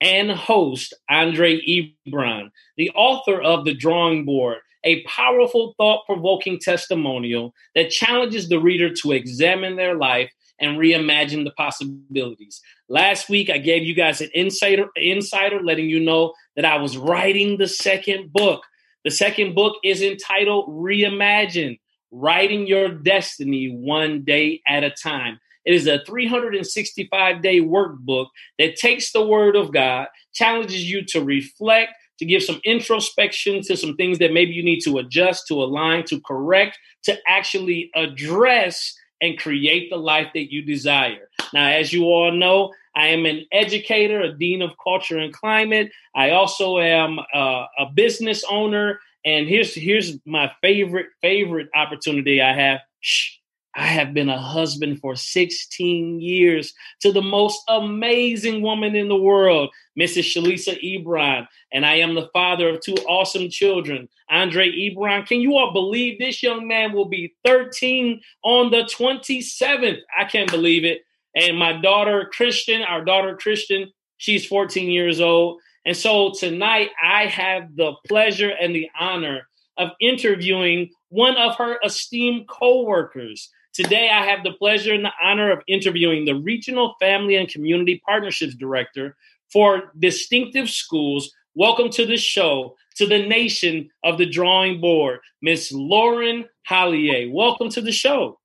and host, Andre Ebron, the author of The Drawing Board, a powerful, thought provoking testimonial that challenges the reader to examine their life and reimagine the possibilities. Last week, I gave you guys an insider, insider letting you know that I was writing the second book. The second book is entitled Reimagine Writing Your Destiny One Day at a Time. It is a 365 day workbook that takes the word of God, challenges you to reflect, to give some introspection to some things that maybe you need to adjust, to align, to correct, to actually address and create the life that you desire. Now, as you all know, I am an educator, a dean of culture and climate. I also am uh, a business owner. And here's here's my favorite favorite opportunity I have. Shh, I have been a husband for 16 years to the most amazing woman in the world, Mrs. Shalisa Ebron. And I am the father of two awesome children, Andre Ebron. Can you all believe this young man will be 13 on the 27th? I can't believe it. And my daughter, Christian, our daughter, Christian, she's 14 years old. And so tonight, I have the pleasure and the honor of interviewing one of her esteemed co workers. Today, I have the pleasure and the honor of interviewing the Regional Family and Community Partnerships Director for Distinctive Schools. Welcome to the show, to the nation of the drawing board, Miss Lauren Hollier. Welcome to the show.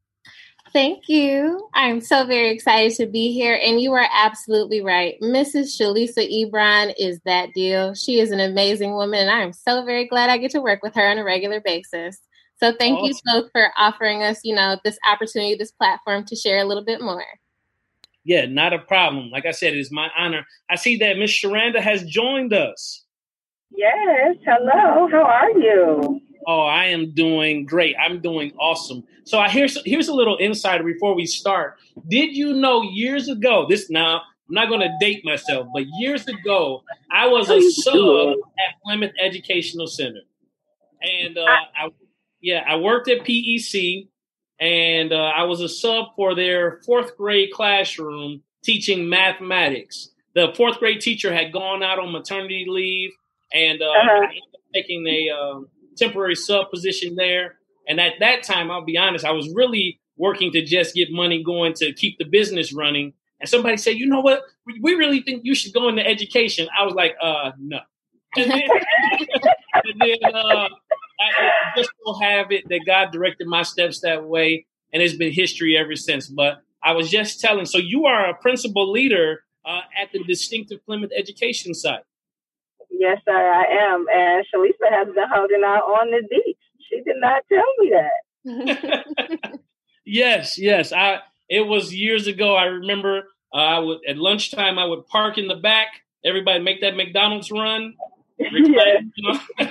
Thank you. I'm so very excited to be here. And you are absolutely right. Mrs. Shalisa Ebron is that deal. She is an amazing woman, and I am so very glad I get to work with her on a regular basis. So thank awesome. you both for offering us, you know, this opportunity, this platform to share a little bit more. Yeah, not a problem. Like I said, it is my honor. I see that Miss Sharanda has joined us. Yes. Hello. How are you? Oh, I am doing great. I'm doing awesome. So I here's here's a little insider before we start. Did you know years ago? This now I'm not going to date myself, but years ago I was a sub at Plymouth Educational Center, and uh, I yeah, I worked at PEC and uh, I was a sub for their fourth grade classroom teaching mathematics. The fourth grade teacher had gone out on maternity leave and uh, uh-huh. taking a uh, temporary sub position there. And at that time, I'll be honest, I was really working to just get money going to keep the business running. And somebody said, you know what? We really think you should go into education. I was like, uh, no. And then, and then uh, I just will have it that God directed my steps that way, and it's been history ever since. But I was just telling, so you are a principal leader uh, at the distinctive Plymouth Education site. Yes, sir, I am. And Shalisa has been holding out on the beach. She did not tell me that. yes, yes. I it was years ago. I remember uh, I would at lunchtime I would park in the back. Everybody make that McDonald's run. Reclaim, you know?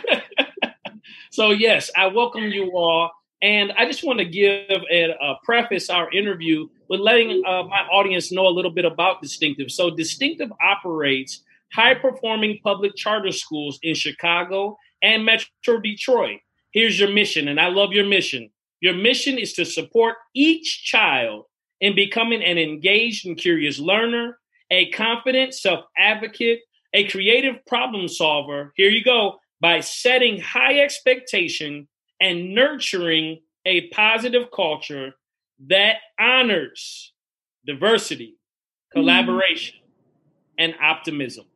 So, yes, I welcome you all. And I just want to give a, a preface our interview with letting uh, my audience know a little bit about Distinctive. So, Distinctive operates high performing public charter schools in Chicago and Metro Detroit. Here's your mission, and I love your mission. Your mission is to support each child in becoming an engaged and curious learner, a confident self advocate, a creative problem solver. Here you go by setting high expectation and nurturing a positive culture that honors diversity, collaboration, mm-hmm. and optimism.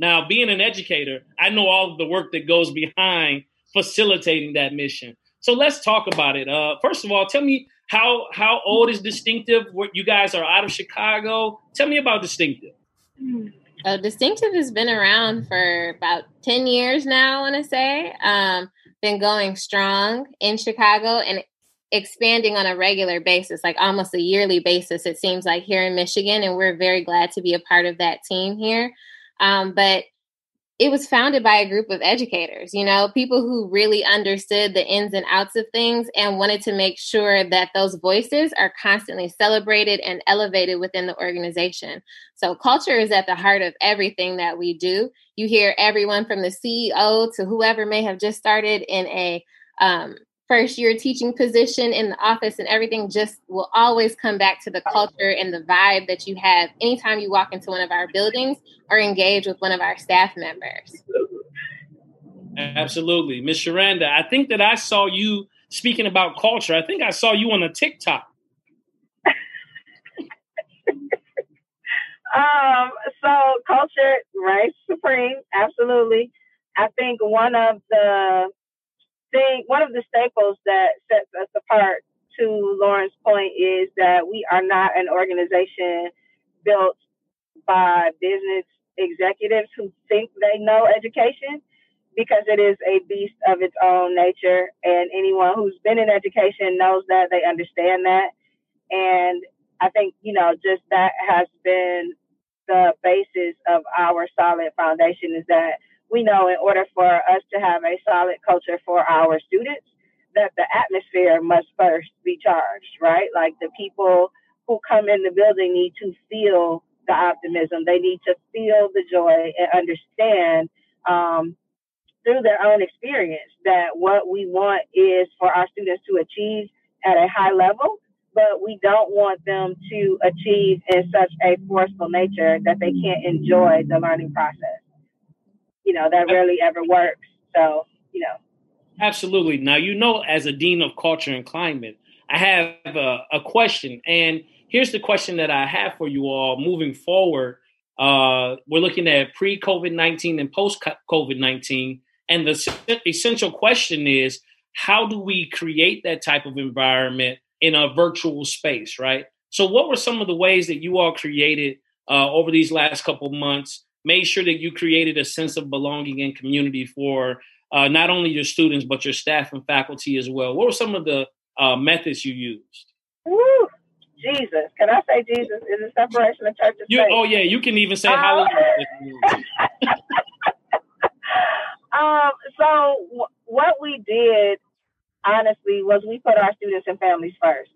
Now, being an educator, I know all of the work that goes behind facilitating that mission. So let's talk about it. Uh, first of all, tell me how how old is Distinctive? What you guys are out of Chicago? Tell me about Distinctive. Mm-hmm. Uh, Distinctive has been around for about 10 years now, I want to say. Um, been going strong in Chicago and expanding on a regular basis, like almost a yearly basis, it seems like here in Michigan. And we're very glad to be a part of that team here. Um, but it was founded by a group of educators, you know, people who really understood the ins and outs of things and wanted to make sure that those voices are constantly celebrated and elevated within the organization. So, culture is at the heart of everything that we do. You hear everyone from the CEO to whoever may have just started in a um, first year teaching position in the office and everything just will always come back to the culture and the vibe that you have anytime you walk into one of our buildings or engage with one of our staff members. Absolutely. Miss Sharanda, I think that I saw you speaking about culture. I think I saw you on a TikTok. um, so culture, right? Supreme, absolutely. I think one of the thing, one of the staples that sets us apart to Lauren's point is that we are not an organization built by business executives who think they know education because it is a beast of its own nature. And anyone who's been in education knows that, they understand that. And I think, you know, just that has been the basis of our solid foundation is that we know in order for us to have a solid culture for our students, that the atmosphere must first be charged, right? Like the people who come in the building need to feel the optimism. They need to feel the joy and understand um, through their own experience that what we want is for our students to achieve at a high level, but we don't want them to achieve in such a forceful nature that they can't enjoy the learning process you know, that rarely ever works. So, you know. Absolutely. Now, you know, as a dean of culture and climate, I have a, a question. And here's the question that I have for you all moving forward. Uh, we're looking at pre COVID 19 and post COVID 19. And the essential question is how do we create that type of environment in a virtual space, right? So, what were some of the ways that you all created uh, over these last couple months made sure that you created a sense of belonging and community for uh, not only your students but your staff and faculty as well. What were some of the uh, methods you used? Woo, Jesus, can I say Jesus is a separation of church and you, Oh yeah, you can even say uh, hallelujah. um, so w- what we did, honestly, was we put our students and families first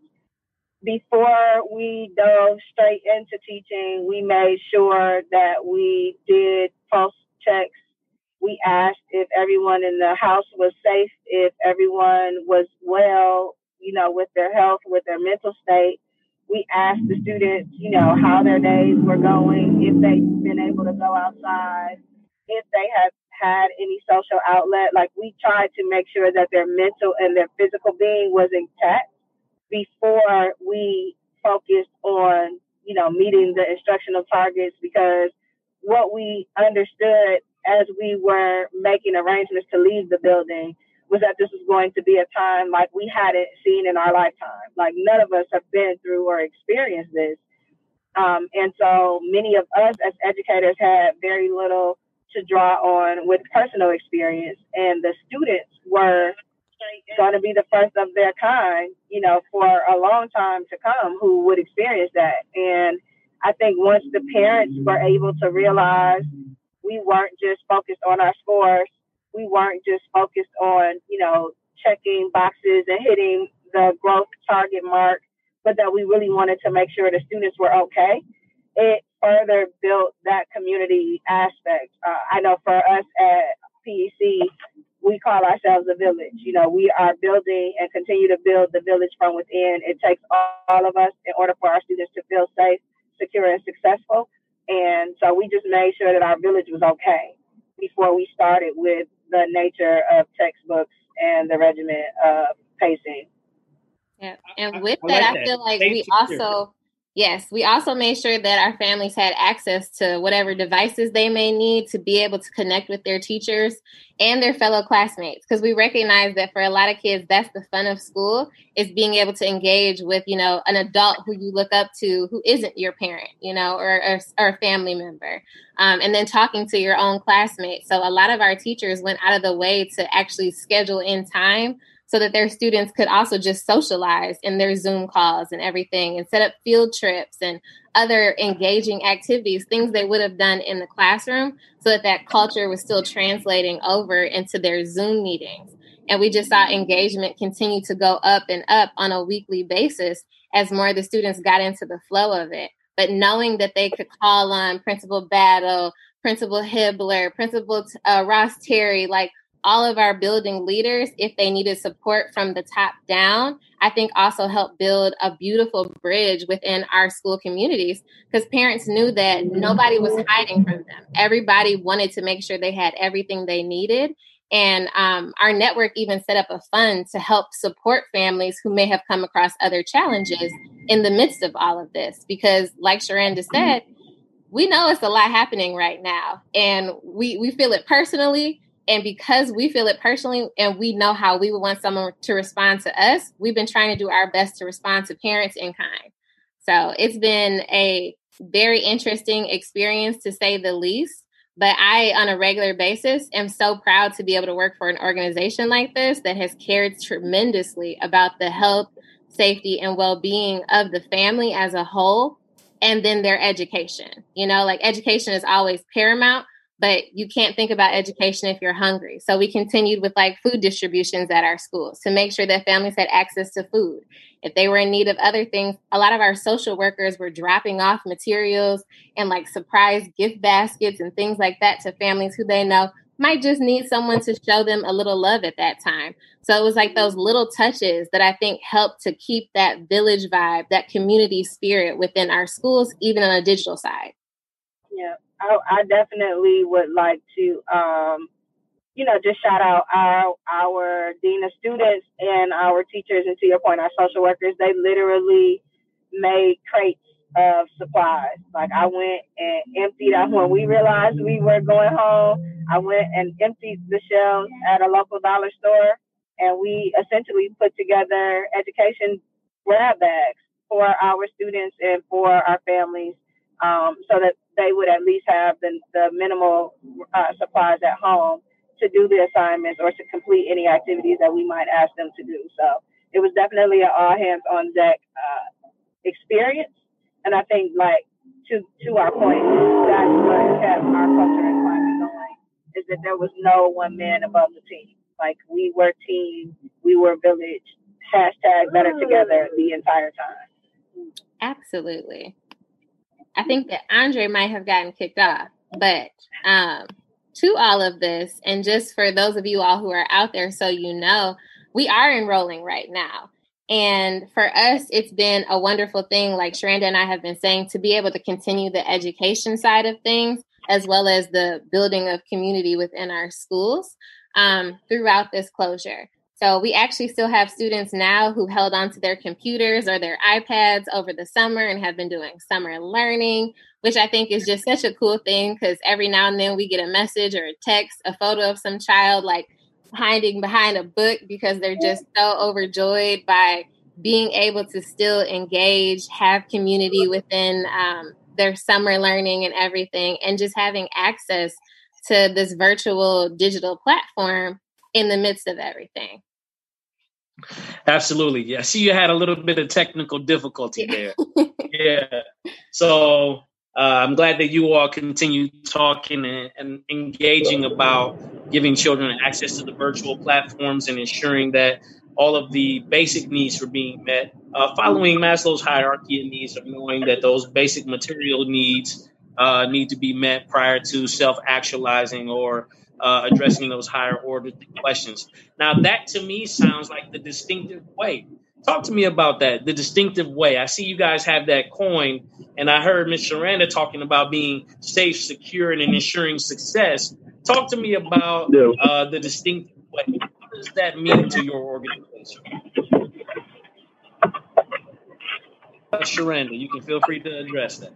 before we dove straight into teaching, we made sure that we did pulse checks. We asked if everyone in the house was safe, if everyone was well, you know, with their health, with their mental state. We asked the students, you know, how their days were going, if they've been able to go outside, if they have had any social outlet. Like we tried to make sure that their mental and their physical being was intact before we focused on, you know, meeting the instructional targets because what we understood as we were making arrangements to leave the building was that this was going to be a time like we hadn't seen in our lifetime. Like none of us have been through or experienced this. Um, and so many of us as educators had very little to draw on with personal experience. And the students were going to be the first of their kind, you know, for a long time to come who would experience that. And I think once the parents were able to realize we weren't just focused on our scores, we weren't just focused on, you know, checking boxes and hitting the growth target mark, but that we really wanted to make sure the students were okay. It further built that community aspect. Uh, I know for us at PEC, we call ourselves a village. You know, we are building and continue to build the village from within. It takes all of us in order for our students to feel safe, secure, and successful. And so we just made sure that our village was okay before we started with the nature of textbooks and the regimen of pacing. Yeah. And with I, I that, like I feel like we also Yes, we also made sure that our families had access to whatever devices they may need to be able to connect with their teachers and their fellow classmates because we recognize that for a lot of kids that's the fun of school is being able to engage with, you know, an adult who you look up to who isn't your parent, you know, or or, a family member. Um, and then talking to your own classmates. So a lot of our teachers went out of the way to actually schedule in time so that their students could also just socialize in their Zoom calls and everything and set up field trips and other engaging activities, things they would have done in the classroom, so that that culture was still translating over into their Zoom meetings. And we just saw engagement continue to go up and up on a weekly basis as more of the students got into the flow of it. But knowing that they could call on Principal Battle, Principal Hibbler, Principal uh, Ross Terry, like all of our building leaders, if they needed support from the top down, I think also helped build a beautiful bridge within our school communities because parents knew that nobody was hiding from them. Everybody wanted to make sure they had everything they needed. And um, our network even set up a fund to help support families who may have come across other challenges in the midst of all of this. Because, like Sharanda said, we know it's a lot happening right now, and we we feel it personally and because we feel it personally and we know how we would want someone to respond to us, we've been trying to do our best to respond to parents in kind. So it's been a very interesting experience to say the least. But I, on a regular basis, am so proud to be able to work for an organization like this that has cared tremendously about the health, safety, and well being of the family as a whole, and then their education. You know, like education is always paramount, but you can't think about education if you're hungry. So we continued with like food distributions at our schools to make sure that families had access to food. If they were in need of other things, a lot of our social workers were dropping off materials and like surprise gift baskets and things like that to families who they know might just need someone to show them a little love at that time. So it was like those little touches that I think helped to keep that village vibe, that community spirit within our schools, even on a digital side. Yeah. I, I definitely would like to, um, you know, just shout out our our dean of students and our teachers, and to your point, our social workers. They literally made crates of supplies. Like I went and emptied out when we realized we were going home. I went and emptied the shelves at a local dollar store, and we essentially put together education grab bags for our students and for our families, um, so that they would at least have the, the minimal uh, supplies at home to do the assignments or to complete any activities that we might ask them to do. So it was definitely an all hands on deck uh, experience. And I think, like, to, to our point, that's what kept our culture and climate going is that there was no one man above the team. Like, we were team, we were village, hashtag better together the entire time. Absolutely. I think that Andre might have gotten kicked off, but um, to all of this, and just for those of you all who are out there, so you know, we are enrolling right now. And for us, it's been a wonderful thing, like Sharanda and I have been saying, to be able to continue the education side of things, as well as the building of community within our schools um, throughout this closure. So we actually still have students now who held onto their computers or their iPads over the summer and have been doing summer learning, which I think is just such a cool thing because every now and then we get a message or a text, a photo of some child like hiding behind a book because they're just so overjoyed by being able to still engage, have community within um, their summer learning and everything, and just having access to this virtual digital platform in the midst of everything. Absolutely. Yeah. I see you had a little bit of technical difficulty there. yeah. So uh, I'm glad that you all continue talking and, and, engaging about giving children access to the virtual platforms and ensuring that all of the basic needs are being met. Uh, following Maslow's hierarchy of needs of knowing that those basic material needs uh, need to be met prior to self actualizing or uh, addressing those higher order questions. Now, that to me sounds like the distinctive way. Talk to me about that, the distinctive way. I see you guys have that coin, and I heard Ms. Sharanda talking about being safe, secure, and ensuring success. Talk to me about uh, the distinctive way. What does that mean to your organization? Sharanda, you can feel free to address that.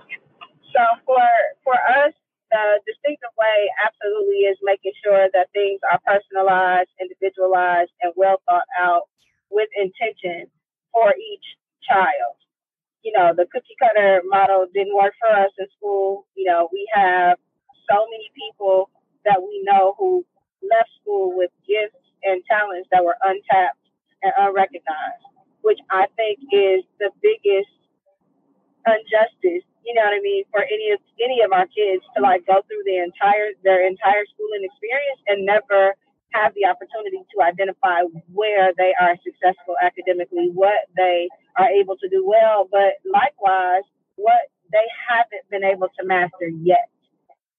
So for for us, the distinctive way absolutely is making sure that things are personalized, individualized, and well thought out with intention for each child. You know, the cookie cutter model didn't work for us in school. You know, we have so many people that we know who left school with gifts and talents that were untapped and unrecognized, which I think is the biggest injustice. You know what I mean for any of any of our kids to like go through the entire their entire schooling experience and never have the opportunity to identify where they are successful academically, what they are able to do well, but likewise, what they haven't been able to master yet.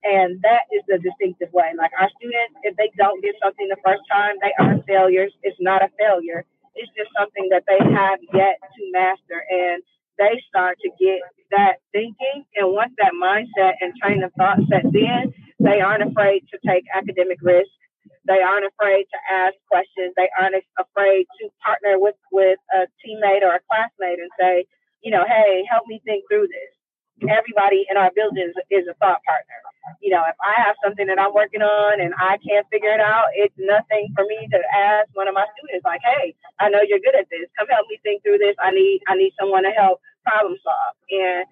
And that is the distinctive way. Like our students, if they don't get something the first time, they aren't failures. It's not a failure. It's just something that they have yet to master. And they start to get that thinking. And once that mindset and train of thought sets in, they aren't afraid to take academic risks. They aren't afraid to ask questions. They aren't afraid to partner with, with a teammate or a classmate and say, you know, hey, help me think through this everybody in our buildings is a thought partner. You know, if I have something that I'm working on and I can't figure it out, it's nothing for me to ask one of my students like, "Hey, I know you're good at this. Come help me think through this. I need I need someone to help problem solve." And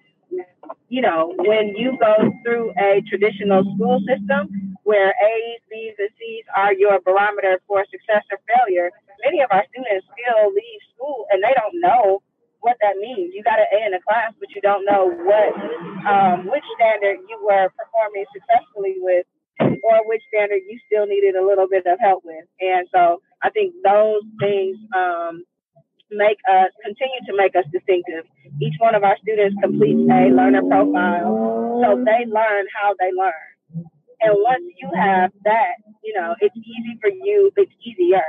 you know, when you go through a traditional school system where A's, B's, and C's are your barometer for success or failure, many of our students still leave school and they don't know what that means. You got an A in a class, but you don't know what um, which standard you were performing successfully with, or which standard you still needed a little bit of help with. And so I think those things um, make us continue to make us distinctive. Each one of our students completes a learner profile, so they learn how they learn. And once you have that, you know, it's easy for you. It's easier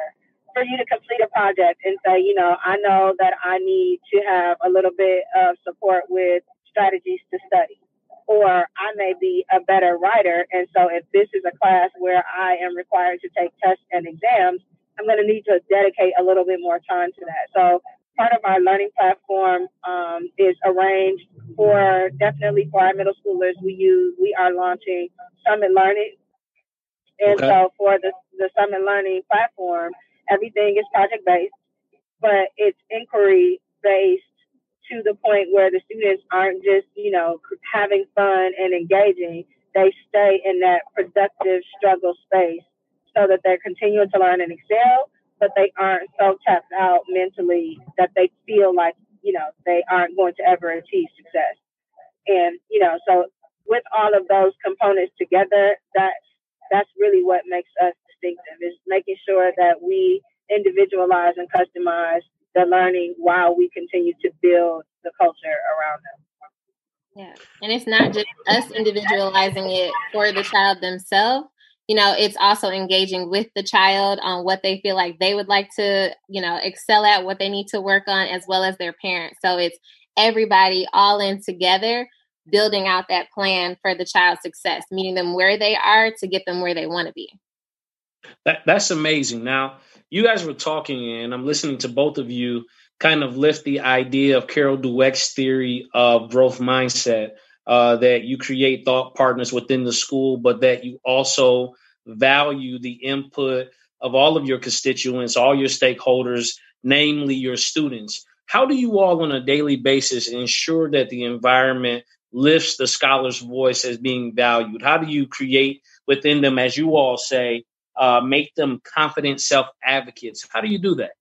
for you to complete a project and say, you know, I know that I need to have a little bit of support with strategies to study. Or I may be a better writer. And so if this is a class where I am required to take tests and exams, I'm going to need to dedicate a little bit more time to that. So part of our learning platform um, is arranged for definitely for our middle schoolers. We use, we are launching Summit Learning. And okay. so for the, the Summit Learning platform, Everything is project based, but it's inquiry based to the point where the students aren't just, you know, having fun and engaging. They stay in that productive struggle space so that they're continuing to learn and excel, but they aren't so tapped out mentally that they feel like, you know, they aren't going to ever achieve success. And, you know, so with all of those components together, that's that's really what makes us distinctive is making sure that we individualize and customize the learning while we continue to build the culture around them. Yeah. And it's not just us individualizing it for the child themselves. You know, it's also engaging with the child on what they feel like they would like to, you know, excel at, what they need to work on, as well as their parents. So it's everybody all in together building out that plan for the child's success, meeting them where they are to get them where they want to be. That that's amazing. Now, you guys were talking, and I'm listening to both of you kind of lift the idea of Carol Dweck's theory of growth mindset. Uh, that you create thought partners within the school, but that you also value the input of all of your constituents, all your stakeholders, namely your students. How do you all on a daily basis ensure that the environment lifts the scholar's voice as being valued? How do you create within them, as you all say, uh, make them confident self advocates? How do you do that?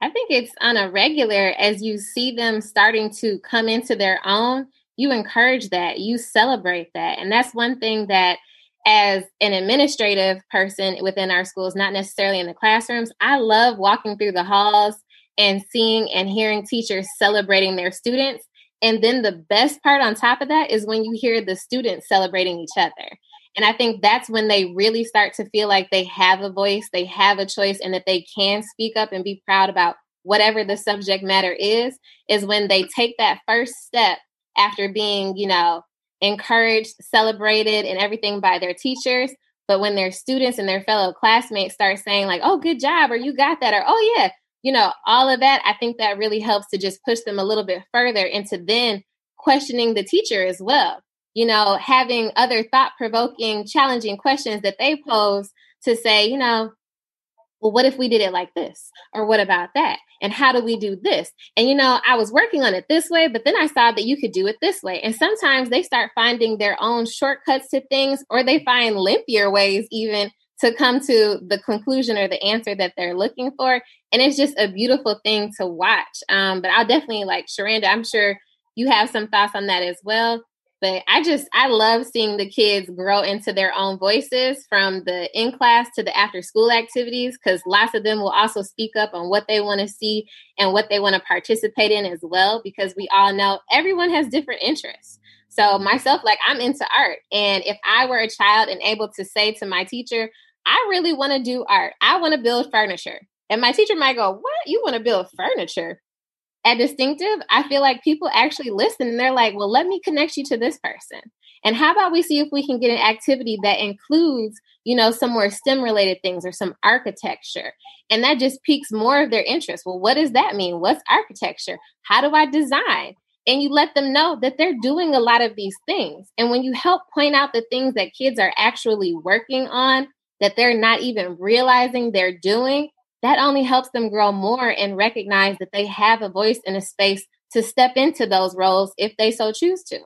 I think it's on a regular as you see them starting to come into their own, you encourage that, you celebrate that. And that's one thing that as an administrative person within our schools, not necessarily in the classrooms, I love walking through the halls and seeing and hearing teachers celebrating their students. And then the best part on top of that is when you hear the students celebrating each other. And I think that's when they really start to feel like they have a voice, they have a choice, and that they can speak up and be proud about whatever the subject matter is, is when they take that first step after being, you know, encouraged, celebrated, and everything by their teachers. But when their students and their fellow classmates start saying, like, oh, good job, or you got that, or oh, yeah, you know, all of that, I think that really helps to just push them a little bit further into then questioning the teacher as well you know, having other thought provoking, challenging questions that they pose to say, you know, well, what if we did it like this? Or what about that? And how do we do this? And, you know, I was working on it this way, but then I saw that you could do it this way. And sometimes they start finding their own shortcuts to things, or they find limpier ways even to come to the conclusion or the answer that they're looking for. And it's just a beautiful thing to watch. Um, but I'll definitely like Sharanda, I'm sure you have some thoughts on that as well. But I just I love seeing the kids grow into their own voices from the in class to the after school activities because lots of them will also speak up on what they want to see and what they want to participate in as well because we all know everyone has different interests. So myself like I'm into art and if I were a child and able to say to my teacher, I really want to do art. I want to build furniture. And my teacher might go, "What? You want to build furniture?" At distinctive, I feel like people actually listen and they're like, well, let me connect you to this person. And how about we see if we can get an activity that includes, you know, some more STEM related things or some architecture? And that just piques more of their interest. Well, what does that mean? What's architecture? How do I design? And you let them know that they're doing a lot of these things. And when you help point out the things that kids are actually working on, that they're not even realizing they're doing, that only helps them grow more and recognize that they have a voice and a space to step into those roles if they so choose to.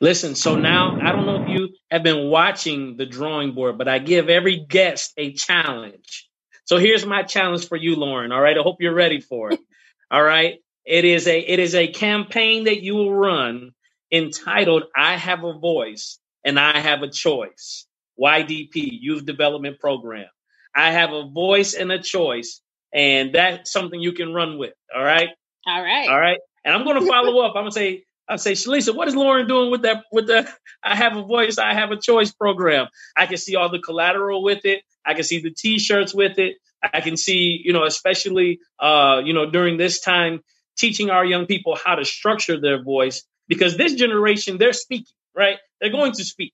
Listen, so now I don't know if you have been watching the drawing board, but I give every guest a challenge. So here's my challenge for you, Lauren. All right. I hope you're ready for it. all right. It is a it is a campaign that you will run entitled I Have a Voice and I Have a Choice. YDP, Youth Development Program. I have a voice and a choice, and that's something you can run with. All right. All right. All right. And I'm going to follow up. I'm going to say, I'll say, Shalisa, what is Lauren doing with that? With the I have a voice, I have a choice program. I can see all the collateral with it. I can see the T-shirts with it. I can see, you know, especially, uh, you know, during this time, teaching our young people how to structure their voice because this generation, they're speaking, right? They're going to speak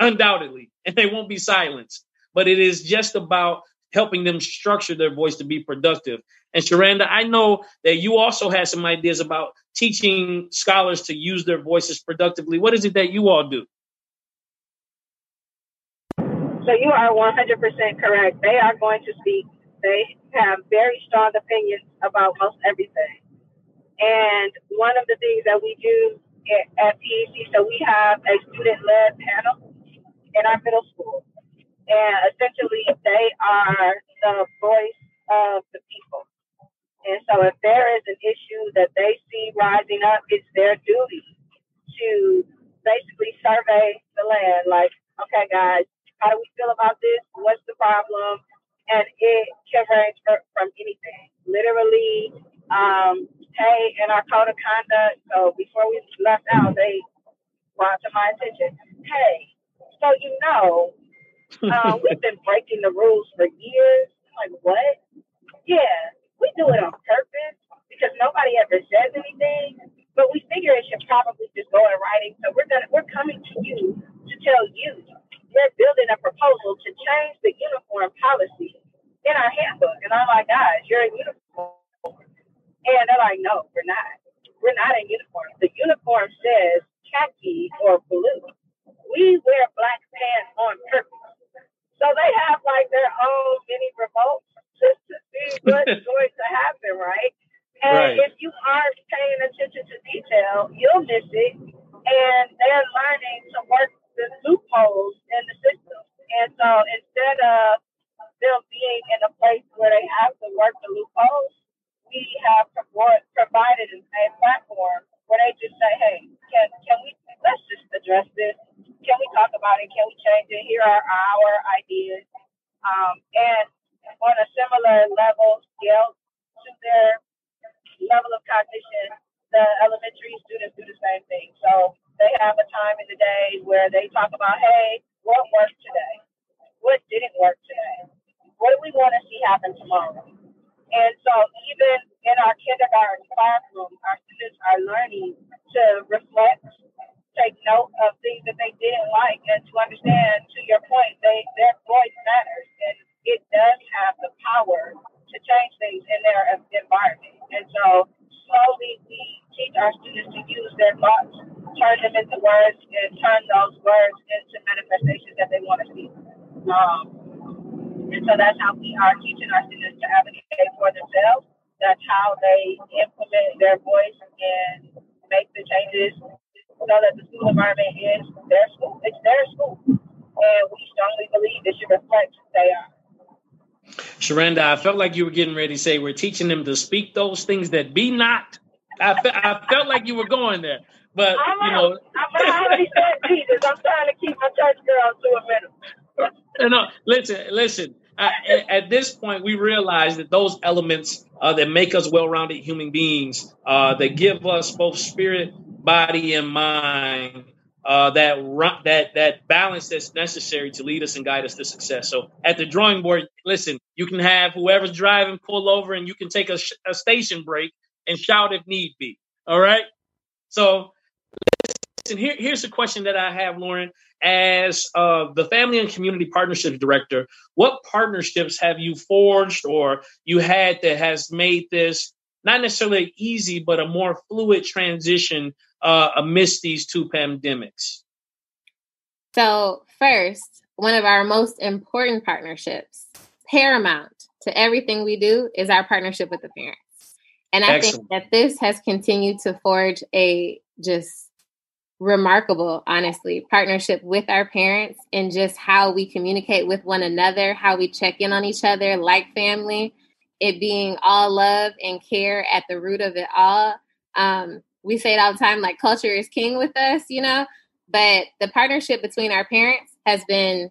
undoubtedly, and they won't be silenced but it is just about helping them structure their voice to be productive. And Sharanda, I know that you also had some ideas about teaching scholars to use their voices productively. What is it that you all do? So you are 100% correct. They are going to speak. They have very strong opinions about most everything. And one of the things that we do at PEC, so we have a student-led panel in our middle school and essentially they are the voice of the people. And so if there is an issue that they see rising up, it's their duty to basically survey the land. Like, okay, guys, how do we feel about this? What's the problem? And it can range from anything. Literally, um, hey, in our code of conduct, so before we left out, they brought to my attention, hey, so you know, uh, we've been breaking the rules for years. I'm like, what? Yeah, we do it on purpose because nobody ever says anything. But we figure it should probably just go in writing. So we're gonna we're coming to you to tell you we're building a proposal to change the uniform policy in our handbook. And I'm like, guys, you're in uniform. And they're like, no, we're not. We're not in uniform. The uniform says khaki or blue. We wear black pants on purpose. So they have like their own mini remote just to see what's going to happen, right? And right. if you aren't paying attention to detail, you'll miss it. And they're learning to work the loopholes in the system. And so instead of them being in a place where they have to work the loopholes, we have provided a platform where they just say, hey, can, can we, let's just address this can we talk about it? Can we change it? Here are our ideas. Um, and on a similar level, scale to their level of cognition, the elementary students do the same thing. So they have a time in the day where they talk about, hey, what worked today? What didn't work today? What do we want to see happen tomorrow? And so even in our kindergarten classroom, our students are learning to reflect take note of things that they didn't like and to understand, to your point, they their voice matters and it does have the power to change things in their environment. And so slowly we teach our students to use their thoughts, turn them into words, and turn those words into manifestations that they want to see. Um, and so that's how we are teaching our students to advocate for themselves. That's how they implement their voice and make the changes so that the school environment is their school. It's their school. and we strongly believe it should reflect who they are. Sharanda, I felt like you were getting ready to say we're teaching them to speak those things that be not. I, fe- I felt like you were going there, but I'm you know, I already said Jesus. I'm trying to keep my church girl to a minimum. you know, listen, listen. I, at this point, we realize that those elements uh, that make us well-rounded human beings, uh, that give us both spirit, body, and mind, uh, that that that balance that's necessary to lead us and guide us to success. So at the drawing board, listen, you can have whoever's driving pull over, and you can take a, sh- a station break and shout if need be. All right. So listen, here, here's a question that I have, Lauren. As uh, the Family and Community Partnerships Director, what partnerships have you forged or you had that has made this not necessarily easy, but a more fluid transition uh, amidst these two pandemics? So, first, one of our most important partnerships, paramount to everything we do, is our partnership with the parents. And I Excellent. think that this has continued to forge a just remarkable, honestly, partnership with our parents and just how we communicate with one another, how we check in on each other like family, it being all love and care at the root of it all. Um, we say it all the time like culture is king with us, you know, but the partnership between our parents has been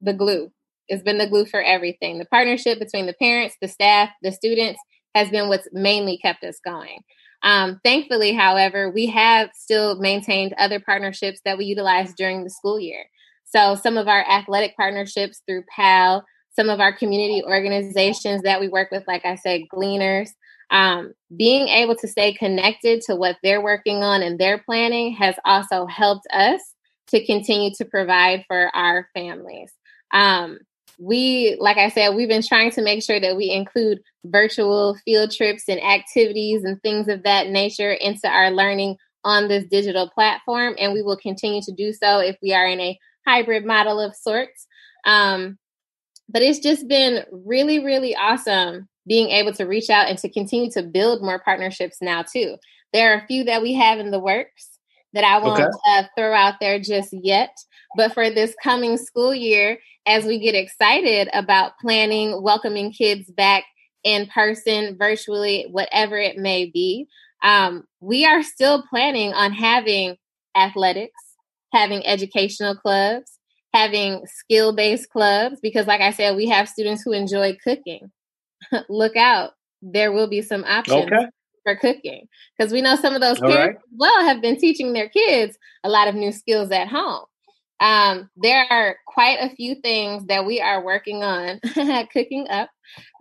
the glue. It's been the glue for everything. The partnership between the parents, the staff, the students has been what's mainly kept us going. Um, thankfully, however, we have still maintained other partnerships that we utilize during the school year. So, some of our athletic partnerships through PAL, some of our community organizations that we work with, like I said, Gleaners, um, being able to stay connected to what they're working on and their planning has also helped us to continue to provide for our families. Um, we, like I said, we've been trying to make sure that we include virtual field trips and activities and things of that nature into our learning on this digital platform. And we will continue to do so if we are in a hybrid model of sorts. Um, but it's just been really, really awesome being able to reach out and to continue to build more partnerships now, too. There are a few that we have in the works that I won't okay. uh, throw out there just yet. But for this coming school year, as we get excited about planning, welcoming kids back in person, virtually, whatever it may be, um, we are still planning on having athletics, having educational clubs, having skill based clubs, because, like I said, we have students who enjoy cooking. Look out, there will be some options. Okay. For cooking, because we know some of those All parents right. well have been teaching their kids a lot of new skills at home. Um, there are quite a few things that we are working on cooking up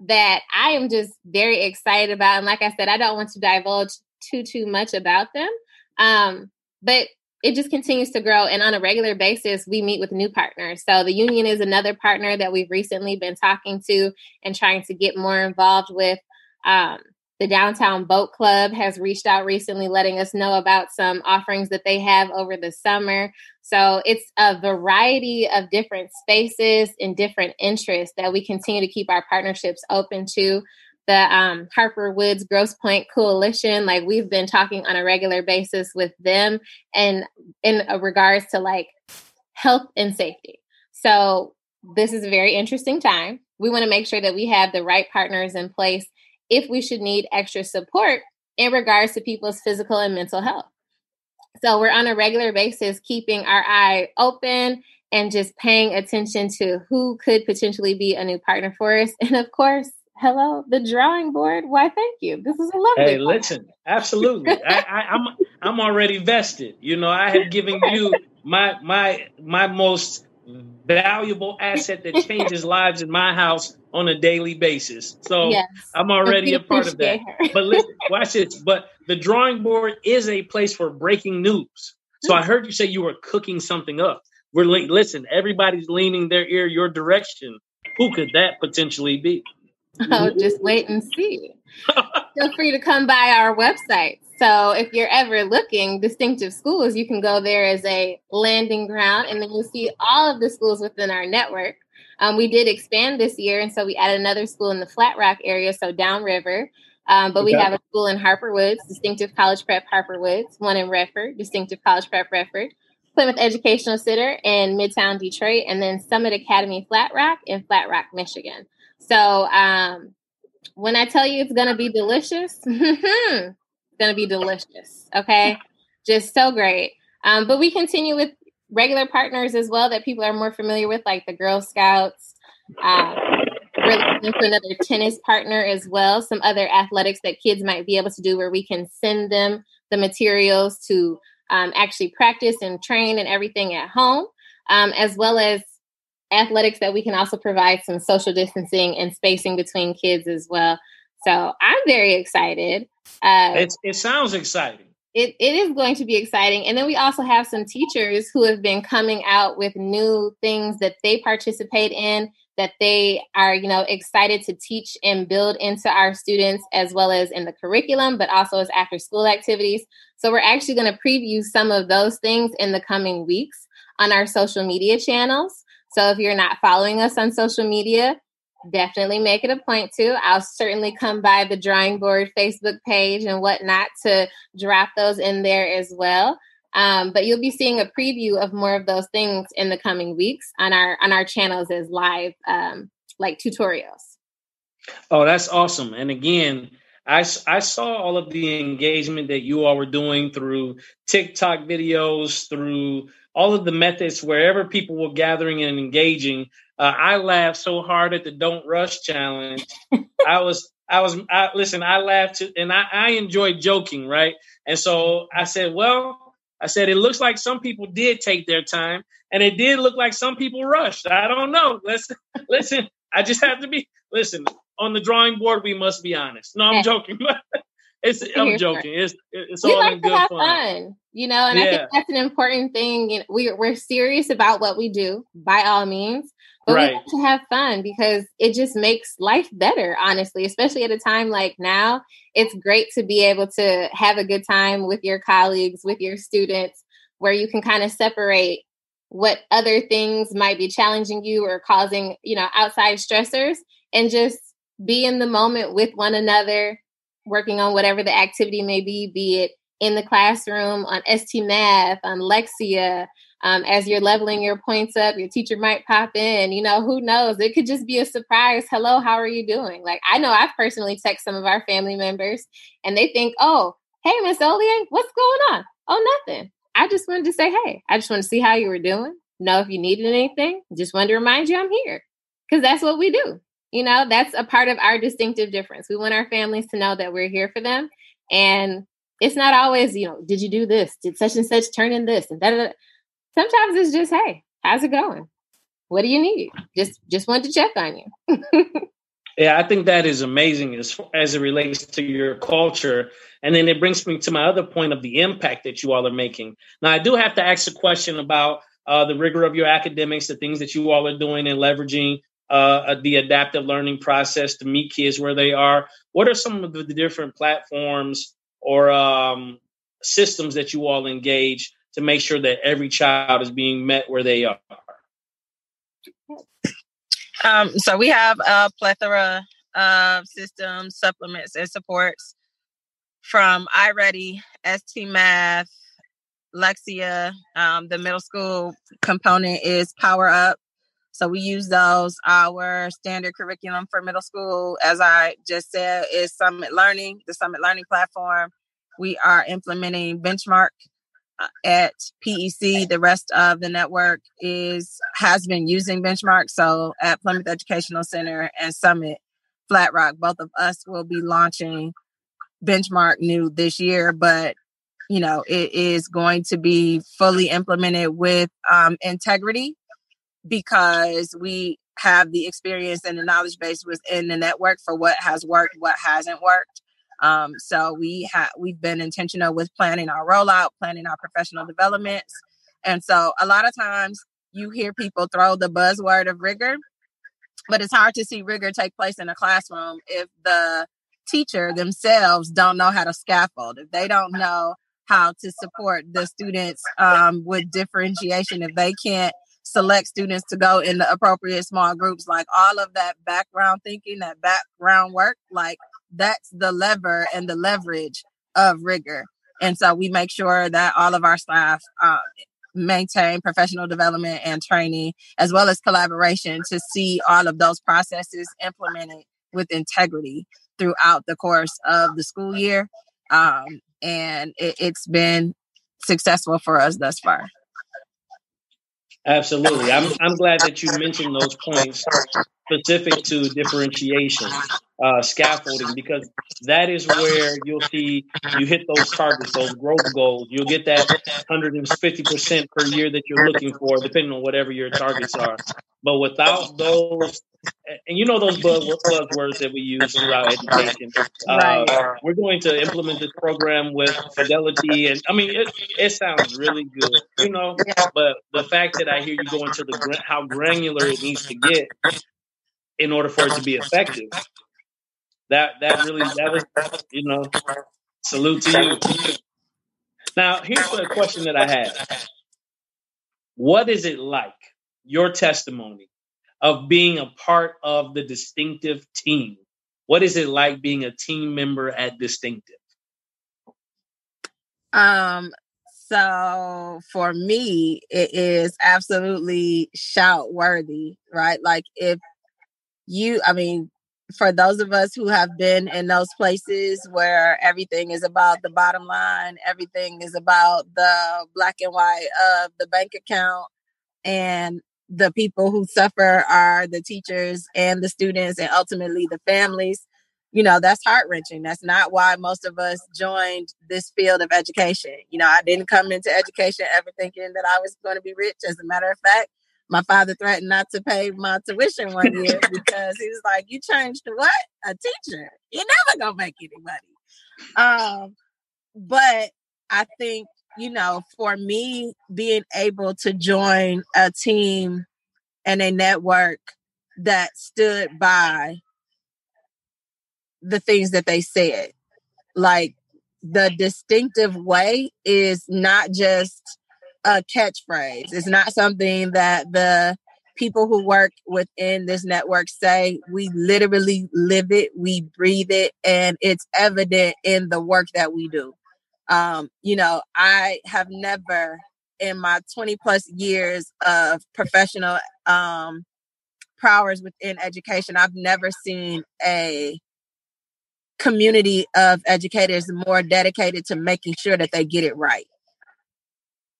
that I am just very excited about. And like I said, I don't want to divulge too too much about them. Um, but it just continues to grow. And on a regular basis, we meet with new partners. So the union is another partner that we've recently been talking to and trying to get more involved with. Um, the Downtown Boat Club has reached out recently, letting us know about some offerings that they have over the summer. So it's a variety of different spaces and different interests that we continue to keep our partnerships open to. The um, Harper Woods Grosse Pointe Coalition, like we've been talking on a regular basis with them, and in regards to like health and safety. So this is a very interesting time. We want to make sure that we have the right partners in place if we should need extra support in regards to people's physical and mental health. So we're on a regular basis keeping our eye open and just paying attention to who could potentially be a new partner for us. And of course, hello, the drawing board. Why, thank you. This is a lovely. Hey, listen, absolutely. I, I, I'm I'm already vested. You know, I have given you my my my most valuable asset that changes lives in my house on a daily basis. So yes, I'm already a part of that. but listen, watch this. But the drawing board is a place for breaking news. So I heard you say you were cooking something up. We're li- listen. Everybody's leaning their ear your direction. Who could that potentially be? Oh, just wait and see. Feel free to come by our website. So if you're ever looking distinctive schools, you can go there as a landing ground, and then you'll see all of the schools within our network. Um, we did expand this year, and so we added another school in the Flat Rock area, so downriver. Um, but okay. we have a school in Harper Woods, Distinctive College Prep Harper Woods, one in Redford, Distinctive College Prep Redford, Plymouth Educational Center in Midtown Detroit, and then Summit Academy Flat Rock in Flat Rock, Michigan. So um, when I tell you it's going to be delicious, it's going to be delicious. Okay. Just so great. Um, but we continue with regular partners as well that people are more familiar with, like the Girl Scouts. Um, we're looking for another tennis partner as well, some other athletics that kids might be able to do where we can send them the materials to um, actually practice and train and everything at home, um, as well as athletics that we can also provide some social distancing and spacing between kids as well. So I'm very excited. Uh, it sounds exciting. It, it is going to be exciting. And then we also have some teachers who have been coming out with new things that they participate in that they are, you know, excited to teach and build into our students as well as in the curriculum, but also as after school activities. So we're actually going to preview some of those things in the coming weeks on our social media channels. So if you're not following us on social media, definitely make it a point to. I'll certainly come by the drawing board Facebook page and whatnot to drop those in there as well. Um, but you'll be seeing a preview of more of those things in the coming weeks on our on our channels as live um, like tutorials. Oh, that's awesome! And again, I I saw all of the engagement that you all were doing through TikTok videos, through all of the methods wherever people were gathering and engaging. Uh, I laughed so hard at the "Don't Rush" challenge. I was I was I, listen. I laughed too, and I, I enjoyed joking, right? And so I said, well I said it looks like some people did take their time, and it did look like some people rushed. I don't know. Listen, listen. I just have to be listen on the drawing board. We must be honest. No, I'm joking. It's I'm joking. It's it's we all like good have fun. fun. You know, and yeah. I think that's an important thing. You know, we we're serious about what we do by all means, but right. we have to have fun because it just makes life better, honestly, especially at a time like now. It's great to be able to have a good time with your colleagues, with your students, where you can kind of separate what other things might be challenging you or causing, you know, outside stressors and just be in the moment with one another, working on whatever the activity may be, be it in the classroom, on ST Math, on Lexia. Um, as you're leveling your points up, your teacher might pop in. You know, who knows? It could just be a surprise. Hello, how are you doing? Like, I know I've personally texted some of our family members and they think, oh, hey, Miss Olier, what's going on? Oh, nothing. I just wanted to say, hey, I just want to see how you were doing. Know if you needed anything. Just wanted to remind you I'm here because that's what we do. You know, that's a part of our distinctive difference. We want our families to know that we're here for them. And it's not always, you know, did you do this? Did such and such turn in this? And da, Sometimes it's just, hey, how's it going? What do you need? Just just want to check on you. yeah, I think that is amazing as as it relates to your culture. And then it brings me to my other point of the impact that you all are making. Now, I do have to ask a question about uh, the rigor of your academics, the things that you all are doing and leveraging uh, the adaptive learning process to meet kids where they are. What are some of the different platforms or um, systems that you all engage to make sure that every child is being met where they are? Um, so we have a plethora of systems, supplements, and supports from iReady, ST Math, Lexia. Um, the middle school component is Power Up. So we use those. Our standard curriculum for middle school, as I just said, is Summit Learning, the Summit Learning platform. We are implementing Benchmark uh, at PEC. The rest of the network is has been using Benchmark. So at Plymouth Educational Center and Summit Flat Rock, both of us will be launching Benchmark new this year, but you know it is going to be fully implemented with um, integrity because we have the experience and the knowledge base within the network for what has worked, what hasn't worked. Um, so we have we've been intentional with planning our rollout, planning our professional developments, and so a lot of times you hear people throw the buzzword of rigor, but it's hard to see rigor take place in a classroom if the teacher themselves don't know how to scaffold, if they don't know how to support the students um, with differentiation, if they can't select students to go in the appropriate small groups like all of that background thinking that background work like that's the lever and the leverage of rigor and so we make sure that all of our staff uh, maintain professional development and training, as well as collaboration to see all of those processes implemented with integrity throughout the course of the school year. Um, and it, it's been successful for us thus far. Absolutely. I'm, I'm glad that you mentioned those points specific to differentiation, uh, scaffolding, because that is where you'll see you hit those targets, those growth goals. You'll get that 150% per year that you're looking for, depending on whatever your targets are. But without those, and you know those buzzwords that we use throughout education. Uh, we're going to implement this program with fidelity, and I mean it. It sounds really good, you know. But the fact that I hear you go into the how granular it needs to get in order for it to be effective. That that really that was you know salute to you. Now here's the question that I have: What is it like your testimony of being a part of the distinctive team? What is it like being a team member at Distinctive? Um, so for me, it is absolutely shout worthy, right? Like if you, I mean, for those of us who have been in those places where everything is about the bottom line, everything is about the black and white of the bank account, and the people who suffer are the teachers and the students, and ultimately the families. You know, that's heart wrenching. That's not why most of us joined this field of education. You know, I didn't come into education ever thinking that I was going to be rich. As a matter of fact, my father threatened not to pay my tuition one year because he was like, "You changed to what? A teacher? You're never gonna make any money." Um, but I think you know, for me, being able to join a team and a network that stood by the things that they said, like the distinctive way, is not just a catchphrase. It's not something that the people who work within this network say. We literally live it, we breathe it, and it's evident in the work that we do. Um, you know, I have never in my 20 plus years of professional um, prowess within education, I've never seen a community of educators more dedicated to making sure that they get it right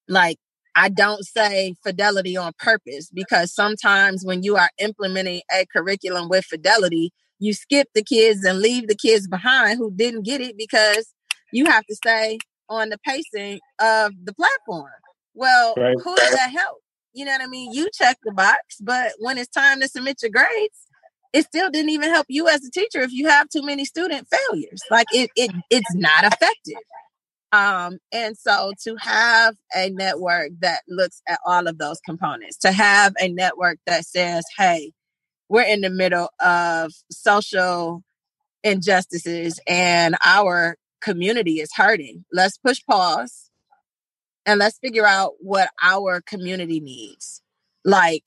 like I don't say fidelity on purpose because sometimes when you are implementing a curriculum with fidelity, you skip the kids and leave the kids behind who didn't get it because you have to stay on the pacing of the platform. Well, right. who does that help? You know what I mean? You check the box, but when it's time to submit your grades, it still didn't even help you as a teacher if you have too many student failures. Like it, it it's not effective. Um, and so to have a network that looks at all of those components, to have a network that says, hey, we're in the middle of social injustices and our community is hurting. Let's push pause and let's figure out what our community needs. Like,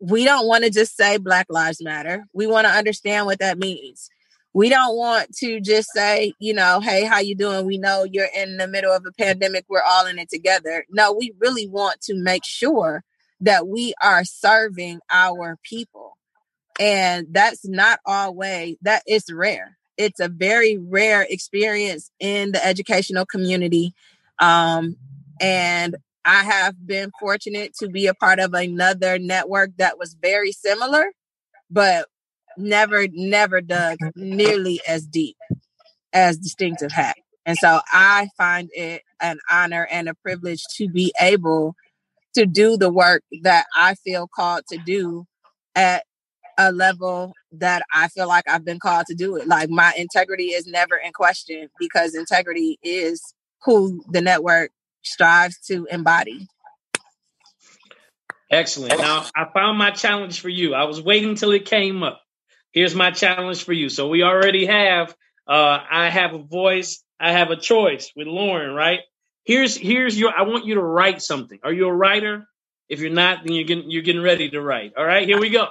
we don't want to just say Black Lives Matter. We want to understand what that means we don't want to just say you know hey how you doing? We know you're in the middle of a pandemic. We're all in it together. No we really want to make sure that we are serving our people. And that's not always that is rare. It's a very rare experience in the educational community. Um, and i have been fortunate to be a part of another network that was very similar but never, never dug nearly as deep as Distinctive had. And so I find it an honor and a privilege to be able to do the work that I feel called to do at a level that I feel like I've been called to do it. Like my integrity is never in question because integrity is who the network strives to embody. Excellent. Now I found my challenge for you. I was waiting till it came up here's my challenge for you. So we already have uh I have a voice, I have a choice with Lauren, right? Here's here's your I want you to write something. Are you a writer? If you're not, then you're getting you're getting ready to write. All right, here we go.